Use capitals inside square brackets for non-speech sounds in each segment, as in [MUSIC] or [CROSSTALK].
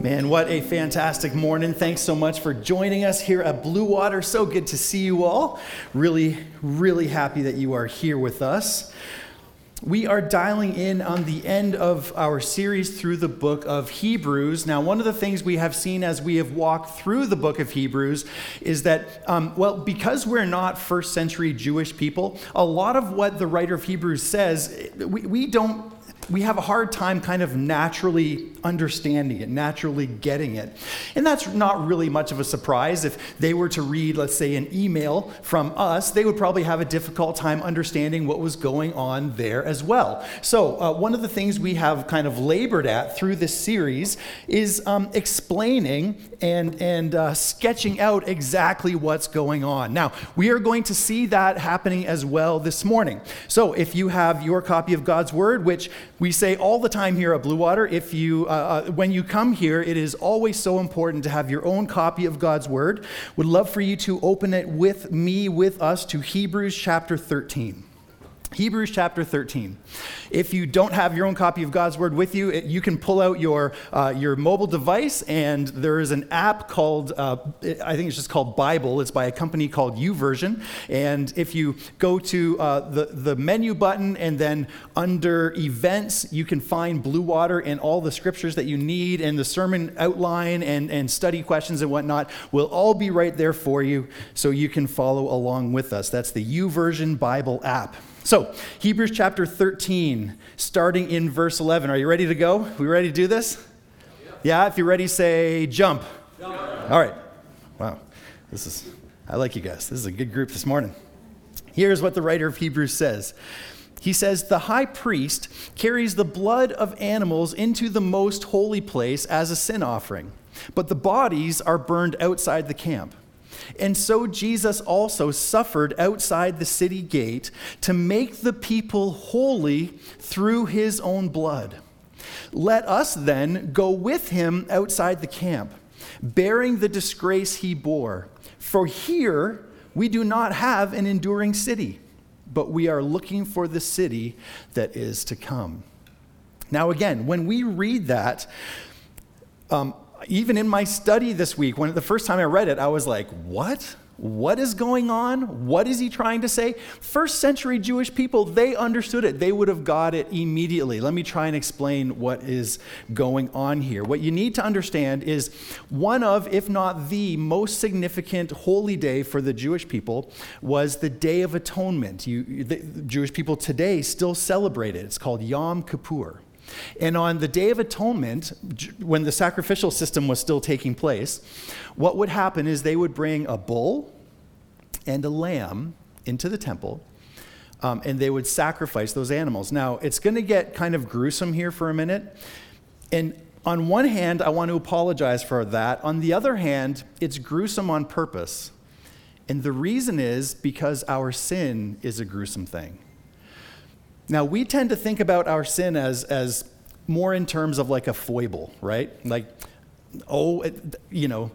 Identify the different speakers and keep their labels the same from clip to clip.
Speaker 1: Man, what a fantastic morning. Thanks so much for joining us here at Blue Water. So good to see you all. Really, really happy that you are here with us. We are dialing in on the end of our series through the book of Hebrews. Now, one of the things we have seen as we have walked through the book of Hebrews is that, um, well, because we're not first century Jewish people, a lot of what the writer of Hebrews says, we, we don't we have a hard time kind of naturally understanding it, naturally getting it. And that's not really much of a surprise. If they were to read, let's say, an email from us, they would probably have a difficult time understanding what was going on there as well. So, uh, one of the things we have kind of labored at through this series is um, explaining and, and uh, sketching out exactly what's going on. Now, we are going to see that happening as well this morning. So, if you have your copy of God's Word, which we say all the time here at Blue Water, if you, uh, uh, when you come here, it is always so important to have your own copy of God's Word. Would love for you to open it with me, with us, to Hebrews chapter 13. Hebrews chapter 13. If you don't have your own copy of God's Word with you, it, you can pull out your, uh, your mobile device, and there is an app called, uh, I think it's just called Bible. It's by a company called YouVersion. And if you go to uh, the, the menu button and then under events, you can find Blue Water and all the scriptures that you need, and the sermon outline and, and study questions and whatnot will all be right there for you so you can follow along with us. That's the YouVersion Bible app. So, Hebrews chapter 13, starting in verse 11. Are you ready to go? We ready to do this? Yeah, if you're ready, say jump. jump. All right. Wow. This is, I like you guys. This is a good group this morning. Here's what the writer of Hebrews says. He says, The high priest carries the blood of animals into the most holy place as a sin offering, but the bodies are burned outside the camp. And so Jesus also suffered outside the city gate to make the people holy through his own blood. Let us then go with him outside the camp, bearing the disgrace he bore. For here we do not have an enduring city, but we are looking for the city that is to come. Now, again, when we read that, um, even in my study this week, when the first time I read it, I was like, what? What is going on? What is he trying to say? First century Jewish people, they understood it. They would have got it immediately. Let me try and explain what is going on here. What you need to understand is one of, if not the most significant holy day for the Jewish people was the Day of Atonement. You, the Jewish people today still celebrate it. It's called Yom Kippur. And on the Day of Atonement, when the sacrificial system was still taking place, what would happen is they would bring a bull and a lamb into the temple, um, and they would sacrifice those animals. Now, it's going to get kind of gruesome here for a minute. And on one hand, I want to apologize for that. On the other hand, it's gruesome on purpose. And the reason is because our sin is a gruesome thing. Now, we tend to think about our sin as, as more in terms of like a foible, right? Like, oh, you know,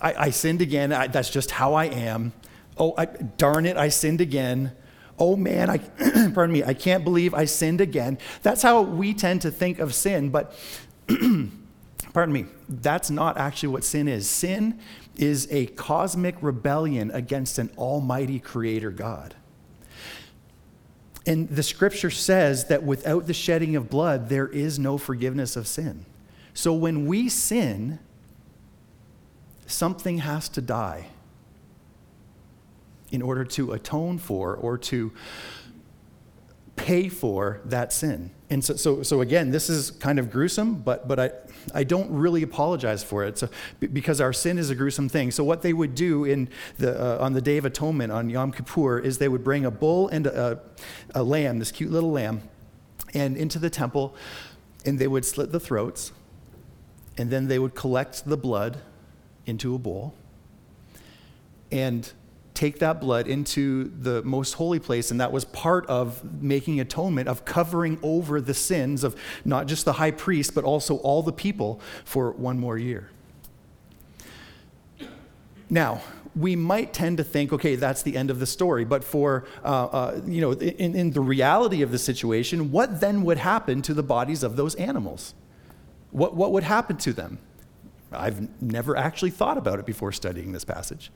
Speaker 1: I, I sinned again. I, that's just how I am. Oh, I, darn it, I sinned again. Oh man, I, [CLEARS THROAT] pardon me, I can't believe I sinned again. That's how we tend to think of sin, but [CLEARS THROAT] pardon me, that's not actually what sin is. Sin is a cosmic rebellion against an almighty creator God. And the scripture says that without the shedding of blood, there is no forgiveness of sin. So when we sin, something has to die in order to atone for or to pay for that sin. And so, so, so again, this is kind of gruesome, but, but I, I don't really apologize for it so, because our sin is a gruesome thing. So, what they would do in the, uh, on the Day of Atonement, on Yom Kippur, is they would bring a bull and a, a lamb, this cute little lamb, and into the temple, and they would slit the throats, and then they would collect the blood into a bowl. And take that blood into the most holy place, and that was part of making atonement, of covering over the sins of not just the high priest, but also all the people for one more year. Now, we might tend to think, okay, that's the end of the story. But for, uh, uh, you know, in, in the reality of the situation, what then would happen to the bodies of those animals? What, what would happen to them? I've never actually thought about it before studying this passage.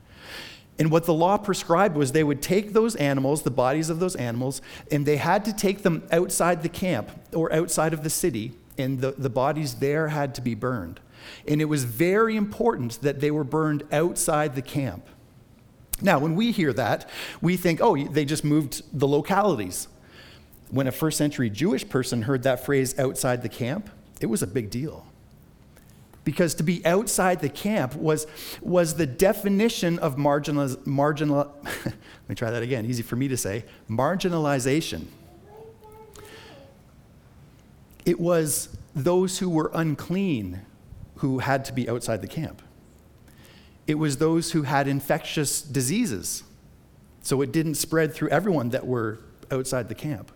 Speaker 1: And what the law prescribed was they would take those animals, the bodies of those animals, and they had to take them outside the camp or outside of the city, and the, the bodies there had to be burned. And it was very important that they were burned outside the camp. Now, when we hear that, we think, oh, they just moved the localities. When a first century Jewish person heard that phrase outside the camp, it was a big deal because to be outside the camp was, was the definition of marginal, marginal [LAUGHS] let me try that again, easy for me to say, marginalization. It was those who were unclean who had to be outside the camp. It was those who had infectious diseases, so it didn't spread through everyone that were outside the camp.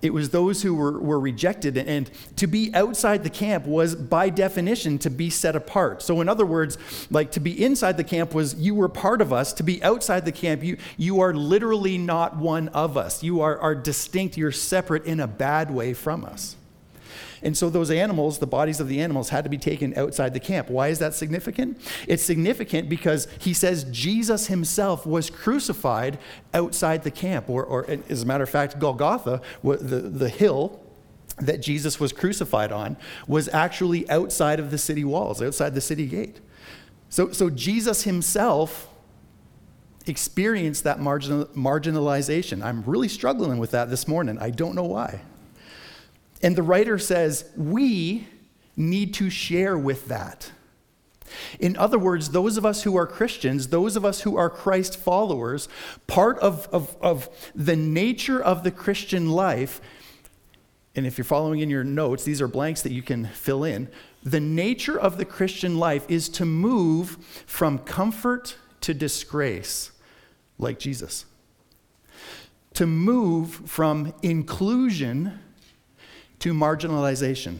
Speaker 1: It was those who were, were rejected. And to be outside the camp was, by definition, to be set apart. So, in other words, like to be inside the camp was you were part of us. To be outside the camp, you, you are literally not one of us. You are, are distinct. You're separate in a bad way from us. And so those animals, the bodies of the animals, had to be taken outside the camp. Why is that significant? It's significant because he says Jesus himself was crucified outside the camp, or, or as a matter of fact, Golgotha, the, the hill that Jesus was crucified on, was actually outside of the city walls, outside the city gate. So, so Jesus himself experienced that marginal, marginalization. I'm really struggling with that this morning. I don't know why. And the writer says, we need to share with that. In other words, those of us who are Christians, those of us who are Christ followers, part of, of, of the nature of the Christian life, and if you're following in your notes, these are blanks that you can fill in. The nature of the Christian life is to move from comfort to disgrace, like Jesus. To move from inclusion to marginalization.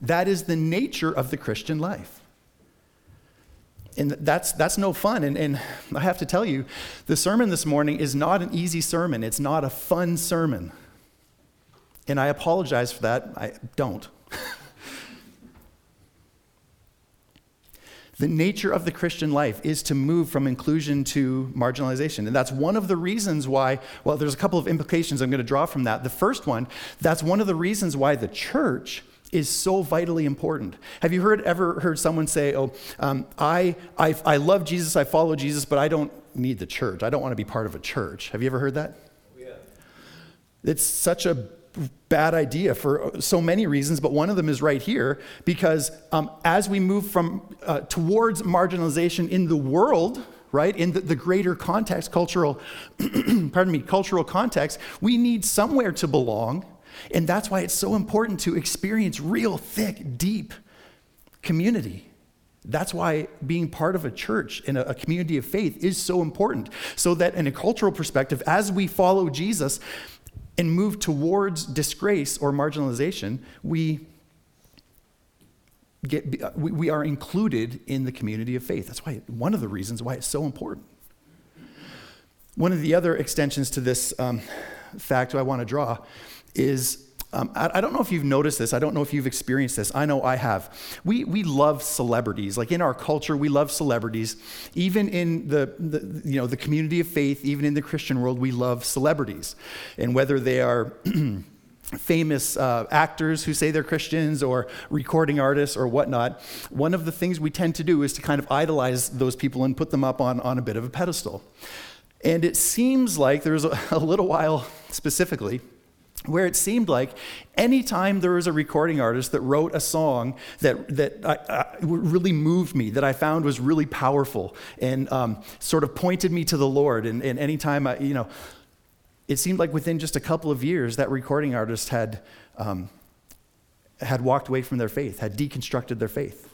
Speaker 1: That is the nature of the Christian life. And that's, that's no fun. And, and I have to tell you, the sermon this morning is not an easy sermon. It's not a fun sermon. And I apologize for that. I don't. [LAUGHS] The nature of the Christian life is to move from inclusion to marginalization. And that's one of the reasons why, well, there's a couple of implications I'm going to draw from that. The first one, that's one of the reasons why the church is so vitally important. Have you heard ever heard someone say, "Oh, um, I, I I love Jesus, I follow Jesus, but I don't need the church. I don't want to be part of a church." Have you ever heard that? Yeah. It's such a bad idea for so many reasons, but one of them is right here because um, as we move from uh, towards marginalization in the world, right, in the, the greater context, cultural, [CLEARS THROAT] pardon me, cultural context, we need somewhere to belong, and that's why it's so important to experience real, thick, deep community. That's why being part of a church in a, a, community of faith is so important. So that in a cultural perspective, as we follow Jesus, and move towards disgrace or marginalization, we get we, are included in the community of faith. That's why one of the reasons why it's so important. One of the other extensions to this um, fact I want to draw is um, I, I, don't know if you've noticed this. I don't know if you've experienced this. I know I have. We, we love celebrities. Like in our culture, we love celebrities. Even in the, the, you know, the community of faith, even in the Christian world, we love celebrities. And whether they are [CLEARS THROAT] famous uh, actors who say they're Christians or recording artists or whatnot, one of the things we tend to do is to kind of idolize those people and put them up on, on a bit of a pedestal. And it seems like there was a, [LAUGHS] a little while specifically where it seemed like anytime there was a recording artist that wrote a song that, that I, I, really moved me, that I found was really powerful and um, sort of pointed me to the Lord, and, and anytime I, you know, it seemed like within just a couple of years that recording artist had, um, had walked away from their faith, had deconstructed their faith.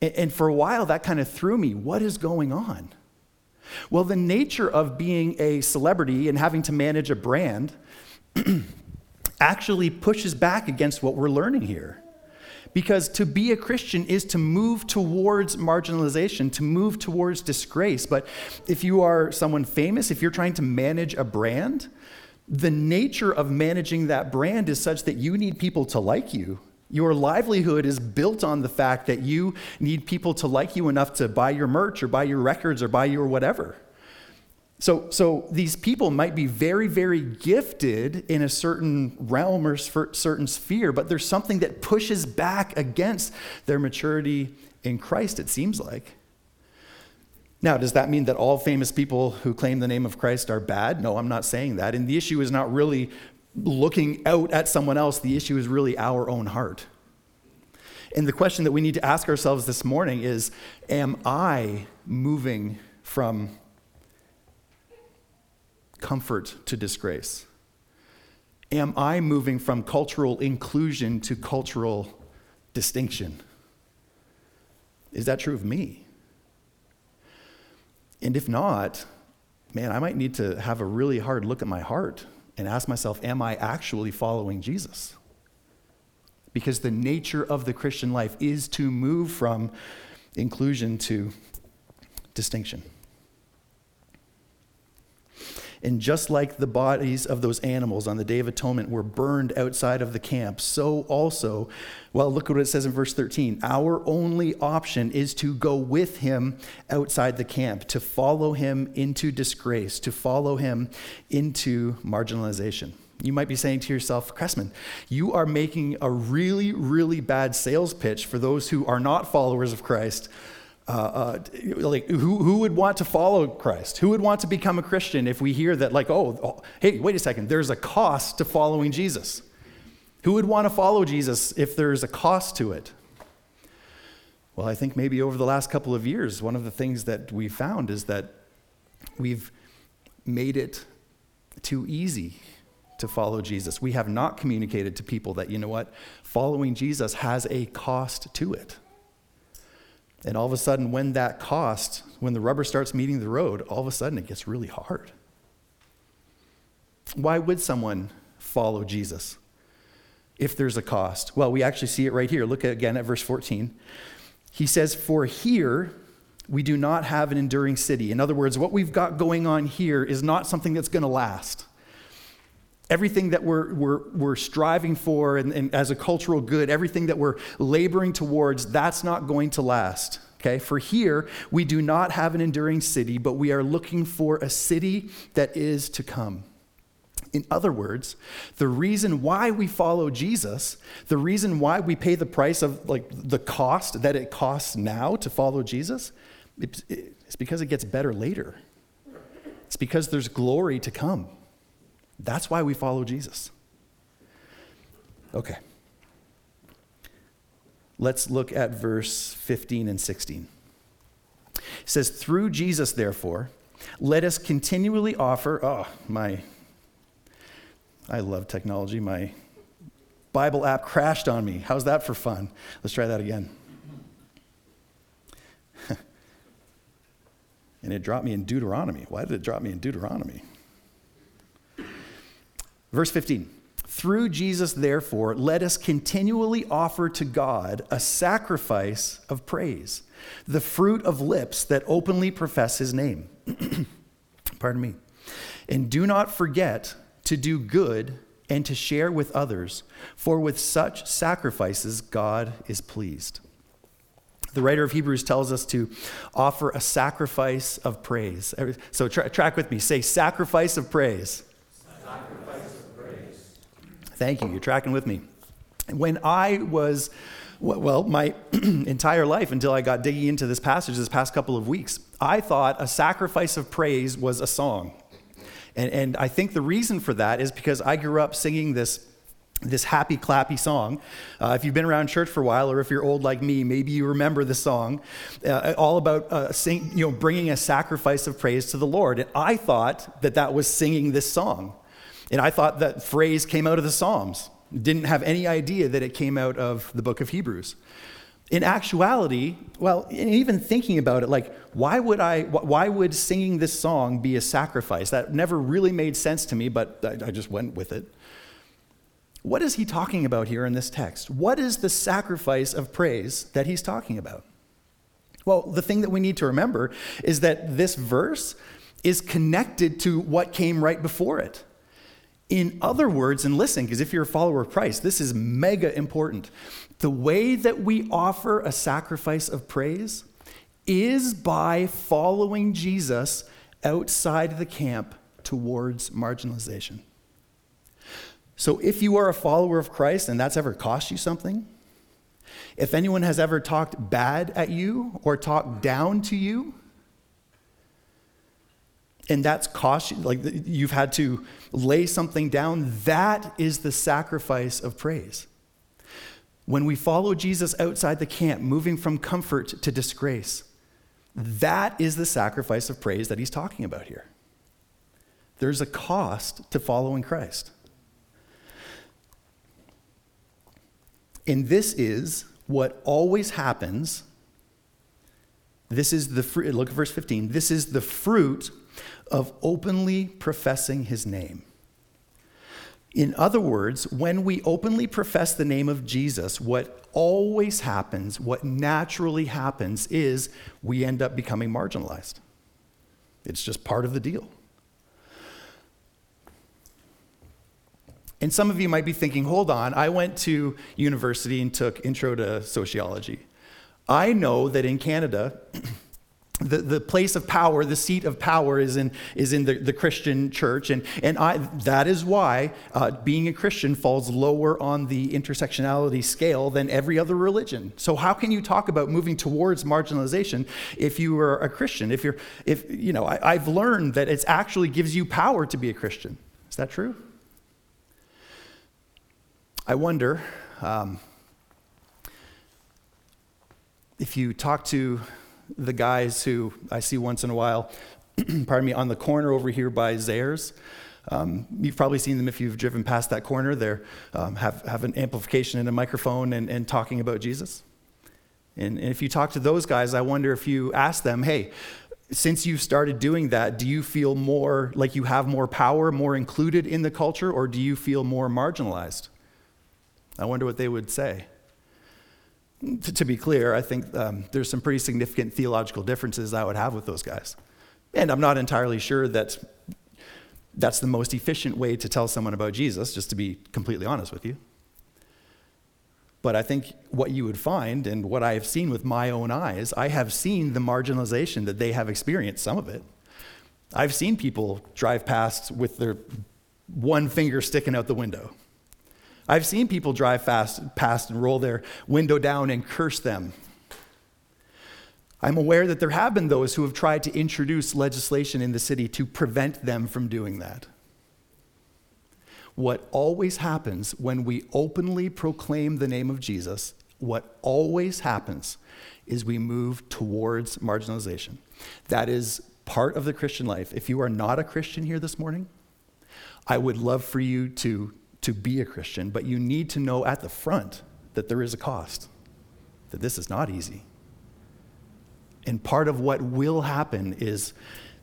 Speaker 1: And, and for a while, that kind of threw me. What is going on? Well, the nature of being a celebrity and having to manage a brand [CLEARS THROAT] actually pushes back against what we're learning here. Because to be a Christian is to move towards marginalization, to move towards disgrace. But if you are someone famous, if you're trying to manage a brand, the nature of managing that brand is such that you need people to like you. Your livelihood is built on the fact that you need people to like you enough to buy your merch or buy your records or buy your whatever. So, so these people might be very, very gifted in a certain realm or certain sphere, but there's something that pushes back against their maturity in Christ, it seems like. Now, does that mean that all famous people who claim the name of Christ are bad? No, I'm not saying that. And the issue is not really looking out at someone else, the issue is really our own heart. And the question that we need to ask ourselves this morning is Am I moving from comfort to disgrace? Am I moving from cultural inclusion to cultural distinction? Is that true of me? And if not, man, I might need to have a really hard look at my heart and ask myself, am I actually following Jesus? Because the nature of the Christian life is to move from inclusion to distinction. And just like the bodies of those animals on the Day of Atonement were burned outside of the camp, so also, well, look at what it says in verse 13. Our only option is to go with him outside the camp, to follow him into disgrace, to follow him into marginalization. You might be saying to yourself, Cressman, you are making a really, really bad sales pitch for those who are not followers of Christ uh, uh, like who, who would want to follow Christ? Who would want to become a Christian if we hear that, like, oh, oh, hey, wait a second, there's a cost to following Jesus? Who would want to follow Jesus if there's a cost to it? Well, I think maybe over the last couple of years, one of the things that we found is that we've made it too easy to follow Jesus. We have not communicated to people that, you know what, following Jesus has a cost to it. And all of a sudden, when that cost, when the rubber starts meeting the road, all of a sudden it gets really hard. Why would someone follow Jesus if there's a cost? Well, we actually see it right here. Look again at verse 14. He says, For here we do not have an enduring city. In other words, what we've got going on here is not something that's going to last everything that we're, we're, we're striving for and, and, as a cultural good, everything that we're laboring towards, that's not going to last. Okay, for here, we do not have an enduring city, but we are looking for a city that is to come. In other words, the reason why we follow Jesus, the reason why we pay the price of like the cost that it costs now to follow Jesus, it's because it gets better later. It's because there's glory to come. That's why we follow Jesus. Okay. Let's look at verse 15 and 16. It says, Through Jesus, therefore, let us continually offer. Oh, my. I love technology. My Bible app crashed on me. How's that for fun? Let's try that again. [LAUGHS] and it dropped me in Deuteronomy. Why did it drop me in Deuteronomy? Verse 15. Through Jesus, therefore, let us continually offer to God a sacrifice of praise, the fruit of lips that openly profess his name. [CLEARS THROAT] Pardon me. And do not forget to do good and to share with others, for with such sacrifices God is pleased. The writer of Hebrews tells us to offer a sacrifice of praise. So tra- track with me. Say, sacrifice of praise. Thank you. You're tracking with me. When I was, well, my [CLEARS THROAT] entire life until I got digging into this passage this past couple of weeks, I thought a sacrifice of praise was a song. And, and I think the reason for that is because I grew up singing this this happy clappy song. Uh, if you've been around church for a while, or if you're old like me, maybe you remember the song, uh, all about uh, sing, you know, bringing a sacrifice of praise to the Lord. And I thought that that was singing this song. And I thought that phrase came out of the Psalms. Didn't have any idea that it came out of the book of Hebrews. In actuality, well, even thinking about it, like, why would I, why would singing this song be a sacrifice? That never really made sense to me, but I, I just went with it. What is he talking about here in this text? What is the sacrifice of praise that he's talking about? Well, the thing that we need to remember is that this verse is connected to what came right before it. In other words, and listen, because if you're a follower of Christ, this is mega important. The way that we offer a sacrifice of praise is by following Jesus outside the camp towards marginalization. So if you are a follower of Christ and that's ever cost you something, if anyone has ever talked bad at you or talked down to you, and that's cost you, like you've had to lay something down, that is the sacrifice of praise. When we follow Jesus outside the camp, moving from comfort to disgrace, that is the sacrifice of praise that he's talking about here. There's a cost to following Christ. And this is what always happens. This is the fruit, look at verse 15. This is the fruit of openly professing his name. In other words, when we openly profess the name of Jesus, what always happens, what naturally happens, is we end up becoming marginalized. It's just part of the deal. And some of you might be thinking, hold on, I went to university and took intro to sociology. I know that in Canada, [CLEARS THROAT] the, the place of power, the seat of power is in, is in the, the Christian church. And, and I, that is why uh, being a Christian falls lower on the intersectionality scale than every other religion. So how can you talk about moving towards marginalization if you are a Christian? If you're, if, you know, I, I've learned that it actually gives you power to be a Christian. Is that true? I wonder um, if you talk to the guys who I see once in a while, [CLEARS THROAT] pardon me, on the corner over here by Zehrs. Um, you've probably seen them if you've driven past that corner. They um, have, have an amplification and a microphone and, and talking about Jesus. And, and if you talk to those guys, I wonder if you ask them, hey, since you've started doing that, do you feel more like you have more power, more included in the culture, or do you feel more marginalized? I wonder what they would say. To, to be clear, I think um, there's some pretty significant theological differences I would have with those guys. And I'm not entirely sure that that's the most efficient way to tell someone about Jesus, just to be completely honest with you. But I think what you would find, and what I have seen with my own eyes, I have seen the marginalization that they have experienced, some of it. I've seen people drive past with their one finger sticking out the window. I've seen people drive fast past and roll their window down and curse them. I'm aware that there have been those who have tried to introduce legislation in the city to prevent them from doing that. What always happens when we openly proclaim the name of Jesus, what always happens is we move towards marginalization. That is part of the Christian life. If you are not a Christian here this morning, I would love for you to to be a Christian, but you need to know at the front that there is a cost, that this is not easy. And part of what will happen is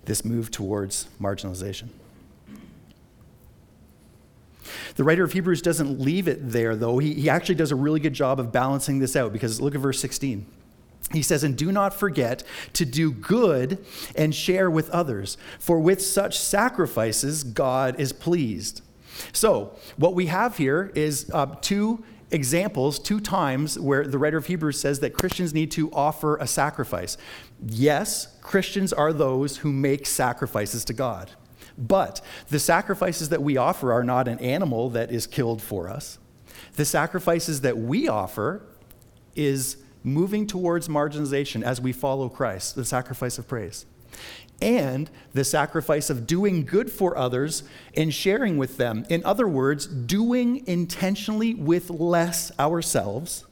Speaker 1: this move towards marginalization. The writer of Hebrews doesn't leave it there, though. He, he actually does a really good job of balancing this out because look at verse 16. He says, And do not forget to do good and share with others, for with such sacrifices God is pleased. So, what we have here is uh, two examples, two times where the writer of Hebrews says that Christians need to offer a sacrifice. Yes, Christians are those who make sacrifices to God. But the sacrifices that we offer are not an animal that is killed for us. The sacrifices that we offer is moving towards marginalization as we follow Christ, the sacrifice of praise and the sacrifice of doing good for others and sharing with them. In other words, doing intentionally with less ourselves,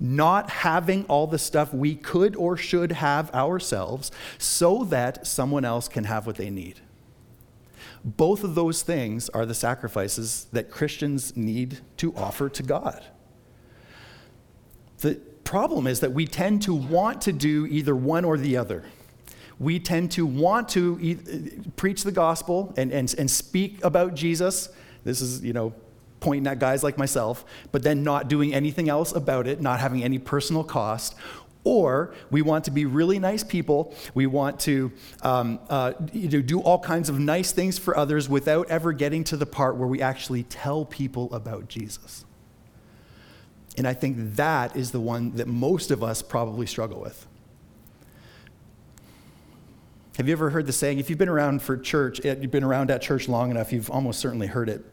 Speaker 1: not having all the stuff we could or should have ourselves, so that someone else can have what they need. Both of those things are the sacrifices that Christians need to offer to God. The problem is that we tend to want to do either one or the other we tend to want to preach the gospel and, and, and speak about Jesus. This is, you know, pointing at guys like myself, but then not doing anything else about it, not having any personal cost. Or we want to be really nice people. We want to um, uh, you know, do all kinds of nice things for others without ever getting to the part where we actually tell people about Jesus. And I think that is the one that most of us probably struggle with. Have you ever heard the saying? If you've been around for church, eh, you've been around at church long enough, you've almost certainly heard it.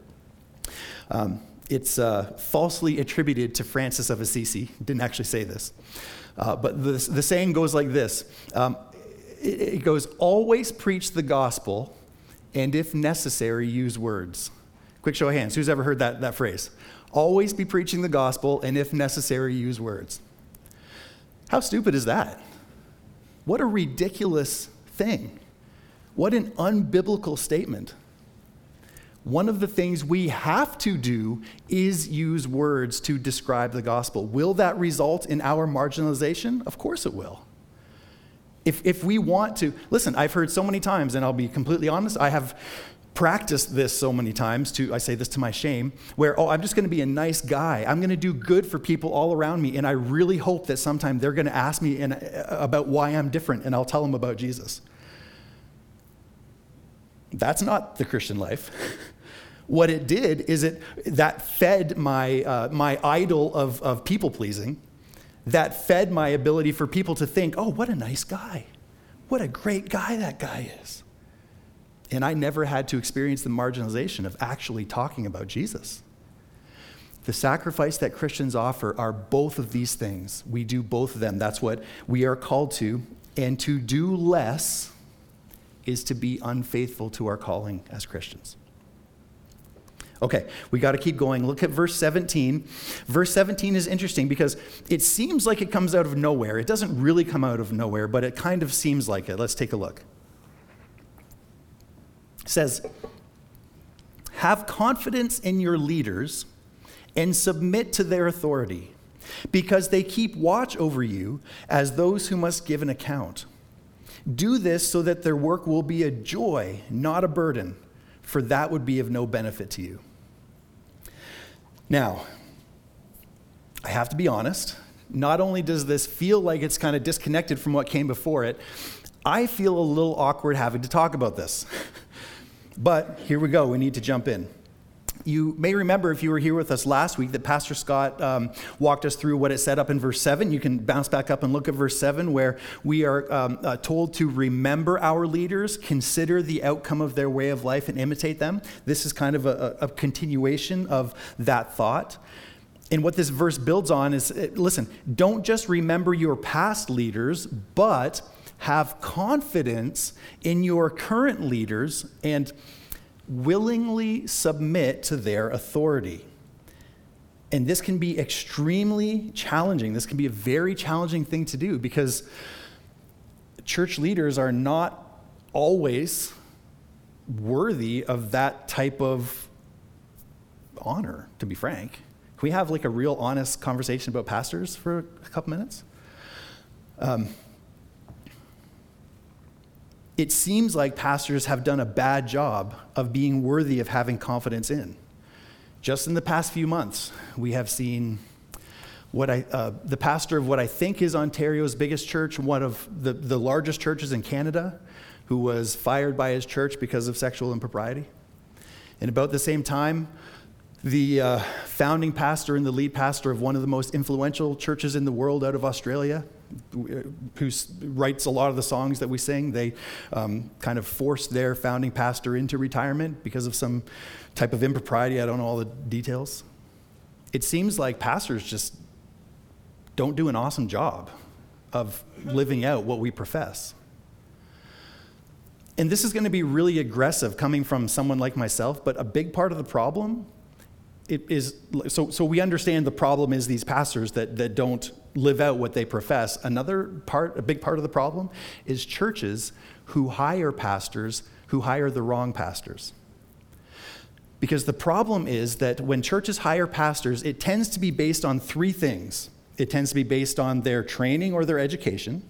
Speaker 1: Um, it's uh, falsely attributed to Francis of Assisi. Didn't actually say this. Uh, but the, the saying goes like this um, it, it goes, always preach the gospel, and if necessary, use words. Quick show of hands. Who's ever heard that, that phrase? Always be preaching the gospel, and if necessary, use words. How stupid is that? What a ridiculous thing. What an unbiblical statement. One of the things we have to do is use words to describe the gospel. Will that result in our marginalization? Of course it will. If, if we want to, listen, I've heard so many times, and I'll be completely honest, I have practiced this so many times to i say this to my shame where oh i'm just going to be a nice guy i'm going to do good for people all around me and i really hope that sometime they're going to ask me in, about why i'm different and i'll tell them about jesus that's not the Christian life. [LAUGHS] what it did is it that fed my, uh, my idol of, of people pleasing, that fed my ability for people to think, oh, what a nice guy. What a great guy that guy is. And I never had to experience the marginalization of actually talking about Jesus. The sacrifice that Christians offer are both of these things. We do both of them. That's what we are called to. And to do less is to be unfaithful to our calling as Christians. Okay, we got to keep going. Look at verse 17. Verse 17 is interesting because it seems like it comes out of nowhere. It doesn't really come out of nowhere, but it kind of seems like it. Let's take a look. Says, Have confidence in your leaders and submit to their authority, because they keep watch over you as those who must give an account. Do this so that their work will be a joy, not a burden, for that would be of no benefit to you. Now, I have to be honest. Not only does this feel like it's kind of disconnected from what came before it, I feel a little awkward having to talk about this. [LAUGHS] but here we go, we need to jump in. You may remember if you were here with us last week that Pastor Scott um, walked us through what it said up in verse 7. You can bounce back up and look at verse 7, where we are um, uh, told to remember our leaders, consider the outcome of their way of life, and imitate them. This is kind of a, a continuation of that thought. And what this verse builds on is uh, listen, don't just remember your past leaders, but have confidence in your current leaders and willingly submit to their authority. And this can be extremely challenging. This can be a very challenging thing to do because church leaders are not always worthy of that type of honor, to be frank. Can we have like a real honest conversation about pastors for a couple minutes? Um, it seems like pastors have done a bad job of being worthy of having confidence in. Just in the past few months, we have seen what I, uh, the pastor of what I think is Ontario's biggest church, one of the, the largest churches in Canada, who was fired by his church because of sexual impropriety. And about the same time, the uh, founding pastor and the lead pastor of one of the most influential churches in the world out of Australia, who writes a lot of the songs that we sing, they um, kind of forced their founding pastor into retirement because of some type of impropriety. I don't know all the details. It seems like pastors just don't do an awesome job of living out what we profess. And this is going to be really aggressive coming from someone like myself, but a big part of the problem it is so, so we understand the problem is these pastors that, that don't live out what they profess. Another part, a big part of the problem, is churches who hire pastors who hire the wrong pastors. Because the problem is that when churches hire pastors, it tends to be based on three things it tends to be based on their training or their education,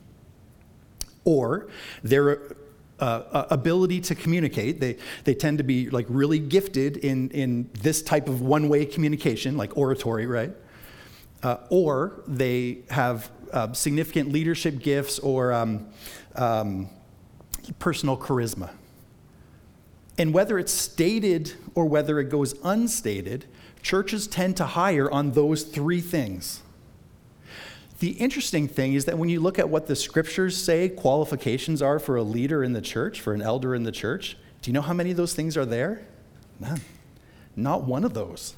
Speaker 1: or their uh, ability to communicate. They, they tend to be like really gifted in, in this type of one way communication, like oratory, right? Uh, or they have uh, significant leadership gifts or um, um, personal charisma. And whether it's stated or whether it goes unstated, churches tend to hire on those three things. The interesting thing is that when you look at what the scriptures say qualifications are for a leader in the church, for an elder in the church, do you know how many of those things are there? None. Not one of those.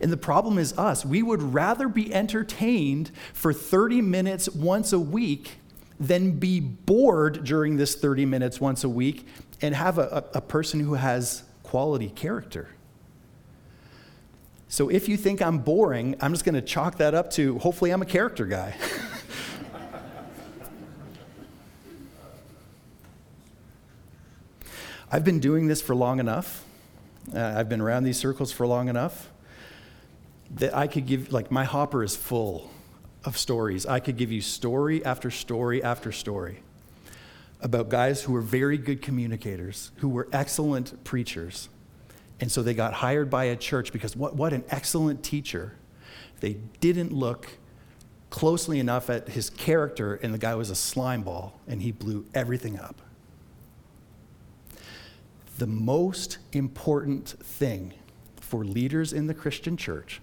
Speaker 1: And the problem is us. We would rather be entertained for 30 minutes once a week than be bored during this 30 minutes once a week and have a, a, person who has quality character. So if you think I'm boring, I'm just going to chalk that up to hopefully I'm a character guy. [LAUGHS] I've been doing this for long enough. Uh, I've been around these circles for long enough that I could give, like, my hopper is full of stories. I could give you story after story after story about guys who were very good communicators, who were excellent preachers. And so they got hired by a church because what, what an excellent teacher. They didn't look closely enough at his character, and the guy was a slime ball, and he blew everything up. The most important thing for leaders in the Christian church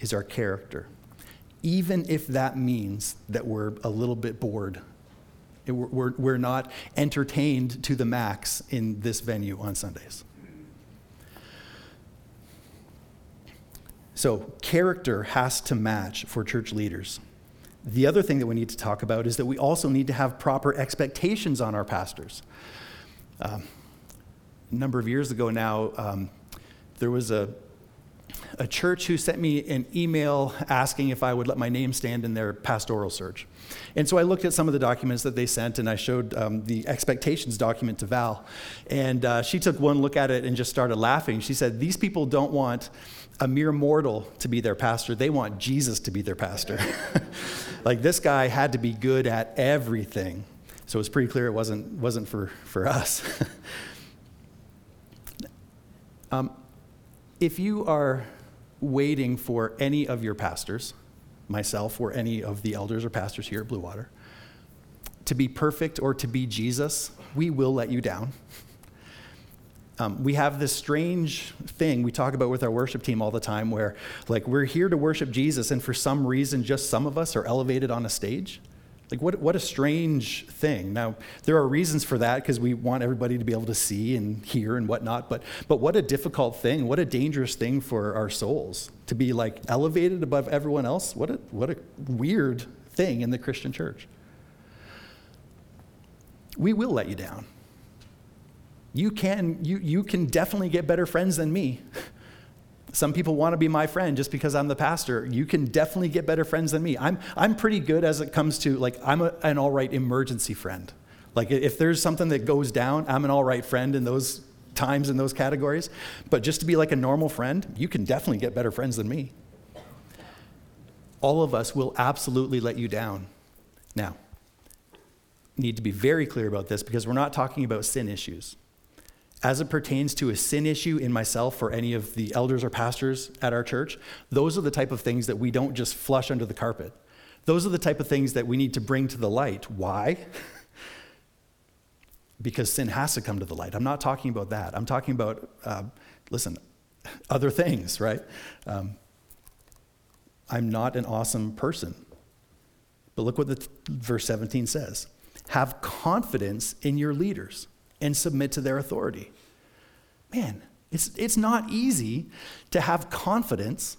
Speaker 1: is our character, even if that means that we're a little bit bored. We're, we're not entertained to the max in this venue on Sundays. So, character has to match for church leaders. The other thing that we need to talk about is that we also need to have proper expectations on our pastors. Um, a number of years ago now, um, there was a a church who sent me an email asking if I would let my name stand in their pastoral search. And so I looked at some of the documents that they sent and I showed um, the expectations document to Val. And uh, she took one look at it and just started laughing. She said, These people don't want a mere mortal to be their pastor, they want Jesus to be their pastor. [LAUGHS] like this guy had to be good at everything. So it was pretty clear it wasn't, wasn't for, for us. [LAUGHS] um, if you are waiting for any of your pastors, myself or any of the elders or pastors here at Blue Water, to be perfect or to be Jesus, we will let you down. Um, we have this strange thing we talk about with our worship team all the time where, like, we're here to worship Jesus, and for some reason, just some of us are elevated on a stage. Like, what, what a strange thing. Now, there are reasons for that because we want everybody to be able to see and hear and whatnot, but, but what a difficult thing, what a dangerous thing for our souls to be like elevated above everyone else. What a, what a weird thing in the Christian church. We will let you down. You can, you, you can definitely get better friends than me. [LAUGHS] Some people want to be my friend just because I'm the pastor. You can definitely get better friends than me. I'm, I'm pretty good as it comes to, like, I'm a, an all right emergency friend. Like, if there's something that goes down, I'm an all right friend in those times in those categories. But just to be like a normal friend, you can definitely get better friends than me. All of us will absolutely let you down. Now, need to be very clear about this because we're not talking about sin issues as it pertains to a sin issue in myself or any of the elders or pastors at our church, those are the type of things that we don't just flush under the carpet. Those are the type of things that we need to bring to the light. Why? [LAUGHS] because sin has to come to the light. I'm not talking about that. I'm talking about, uh, listen, other things, right? Um, I'm not an awesome person. But look what the t- verse 17 says have confidence in your leaders and submit to their authority. Man, it's, it's not easy to have confidence.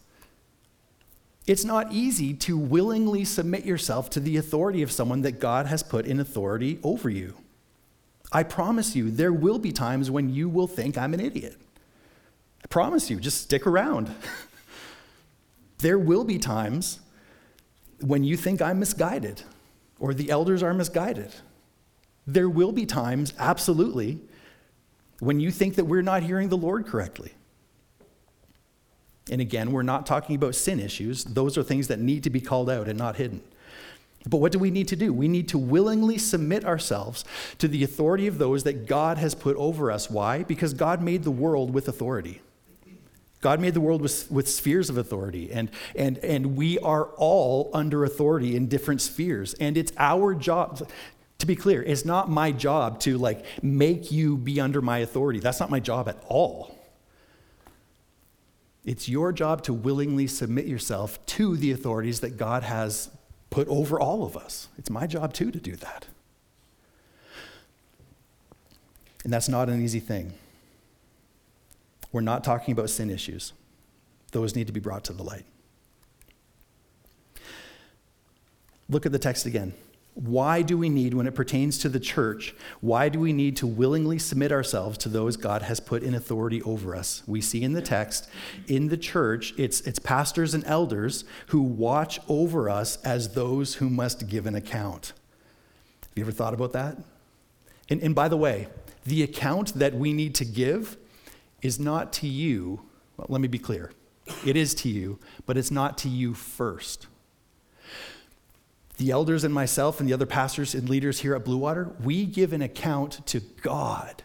Speaker 1: It's not easy to willingly submit yourself to the authority of someone that God has put in authority over you. I promise you, there will be times when you will think I'm an idiot. I promise you, just stick around. [LAUGHS] there will be times when you think I'm misguided or the elders are misguided. There will be times, absolutely, when you think that we're not hearing the Lord correctly. And again, we're not talking about sin issues. Those are things that need to be called out and not hidden. But what do we need to do? We need to willingly submit ourselves to the authority of those that God has put over us. Why? Because God made the world with authority. God made the world with, with spheres of authority, and, and, and we are all under authority in different spheres. And it's our job, to be clear, it's not my job to like make you be under my authority. That's not my job at all. It's your job to willingly submit yourself to the authorities that God has put over all of us. It's my job too to do that. And that's not an easy thing. We're not talking about sin issues, those need to be brought to the light. Look at the text again. Why do we need, when it pertains to the church, why do we need to willingly submit ourselves to those God has put in authority over us? We see in the text, in the church, it's, it's pastors and elders who watch over us as those who must give an account. Have you ever thought about that? And, and by the way, the account that we need to give is not to you. Well, let me be clear. It is to you, but it's not to you first the elders and myself and the other pastors and leaders here at Blue Water, we give an account to God.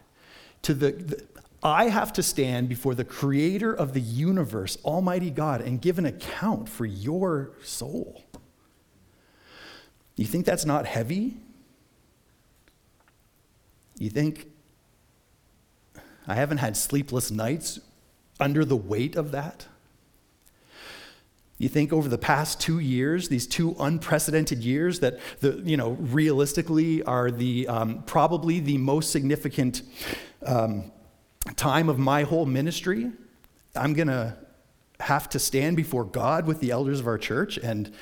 Speaker 1: To the, the, I have to stand before the creator of the universe, Almighty God, and give an account for your soul. You think that's not heavy? You think I haven't had sleepless nights under the weight of that? You think over the past two years, these two unprecedented years that the, you know, realistically are the um, probably the most significant um, time of my whole ministry, I'm gonna have to stand before God with the elders of our church and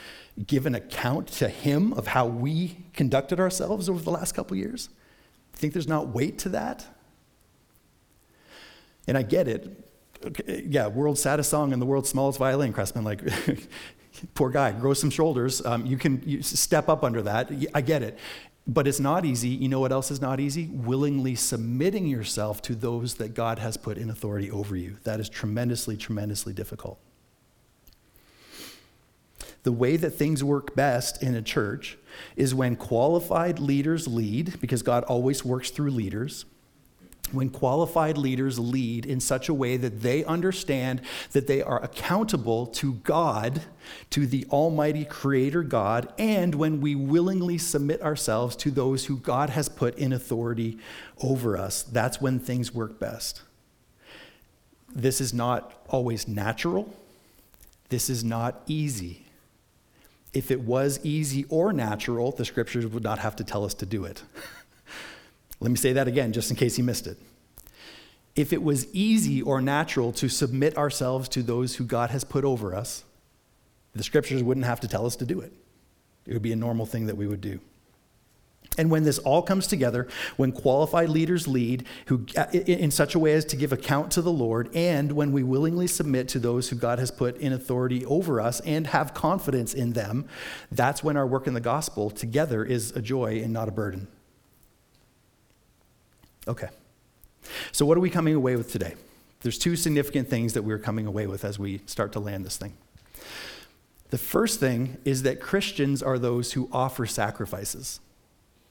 Speaker 1: give an account to Him of how we conducted ourselves over the last couple years. You think there's not weight to that? And I get it yeah, world's saddest song and the world's smallest violin, Cressman, like, [LAUGHS] poor guy, grow some shoulders. Um, you can you step up under that. I get it. But it's not easy. You know what else is not easy? Willingly submitting yourself to those that God has put in authority over you. That is tremendously, tremendously difficult. The way that things work best in a church is when qualified leaders lead, because God always works through leaders when qualified leaders lead in such a way that they understand that they are accountable to God, to the Almighty Creator God, and when we willingly submit ourselves to those who God has put in authority over us, that's when things work best. This is not always natural, this is not easy. If it was easy or natural, the scriptures would not have to tell us to do it. [LAUGHS] Let me say that again, just in case you missed it. If it was easy or natural to submit ourselves to those who God has put over us, the scriptures wouldn't have to tell us to do it. It would be a normal thing that we would do. And when this all comes together, when qualified leaders lead who, in such a way as to give account to the Lord, and when we willingly submit to those who God has put in authority over us and have confidence in them, that's when our work in the gospel together is a joy and not a burden. Okay. So, what are we coming away with today? There's two significant things that we're coming away with as we start to land this thing. The first thing is that Christians are those who offer sacrifices,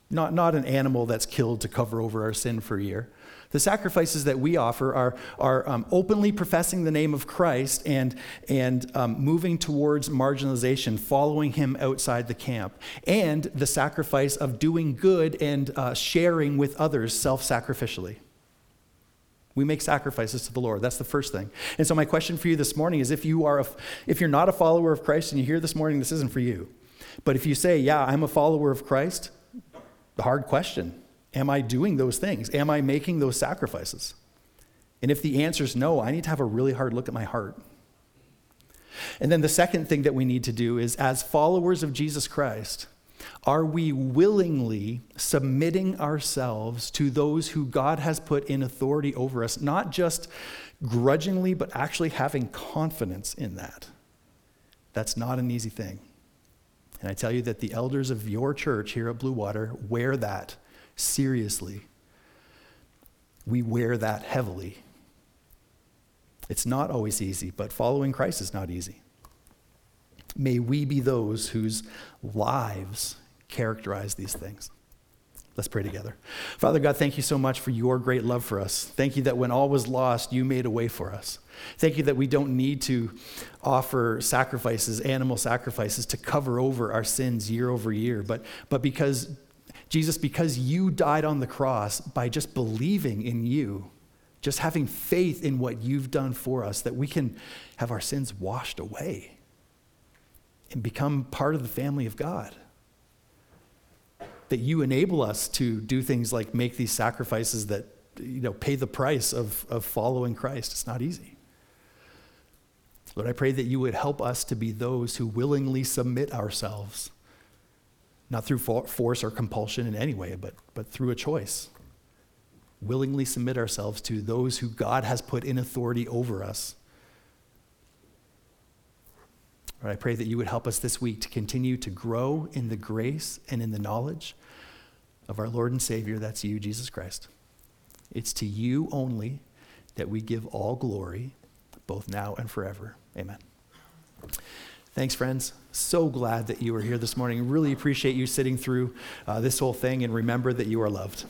Speaker 1: not, not an animal that's killed to cover over our sin for a year. The sacrifices that we offer are, are um, openly professing the name of Christ and, and um, moving towards marginalization, following him outside the camp, and the sacrifice of doing good and uh, sharing with others self sacrificially. We make sacrifices to the Lord. That's the first thing. And so my question for you this morning is if you are a, if you're not a follower of Christ and you hear this morning this isn't for you. But if you say, "Yeah, I'm a follower of Christ," hard question. Am I doing those things? Am I making those sacrifices? And if the answer is no, I need to have a really hard look at my heart. And then the second thing that we need to do is, as followers of Jesus Christ, are we willingly submitting ourselves to those who God has put in authority over us, not just grudgingly, but actually having confidence in that? That's not an easy thing. And I tell you that the elders of your church here at Blue Water wear that seriously. We wear that heavily. It's not always easy, but following Christ is not easy. May we be those whose lives characterize these things. Let's pray together. Father God, thank you so much for your great love for us. Thank you that when all was lost, you made a way for us. Thank you that we don't need to offer sacrifices, animal sacrifices, to cover over our sins year over year, but, but because, Jesus, because you died on the cross by just believing in you, just having faith in what you've done for us, that we can have our sins washed away and become part of the family of God that you enable us to do things like make these sacrifices that you know pay the price of, of following Christ. It's not easy. Lord, I pray that you would help us to be those who willingly submit ourselves, not through force or compulsion in any way, but, but through a choice. Willingly submit ourselves to those who God has put in authority over us. I pray that you would help us this week to continue to grow in the grace and in the knowledge of our Lord and Savior, that's you, Jesus Christ. It's to you only that we give all glory, both now and forever. Amen. Thanks, friends. So glad that you are here this morning. Really appreciate you sitting through uh, this whole thing and remember that you are loved.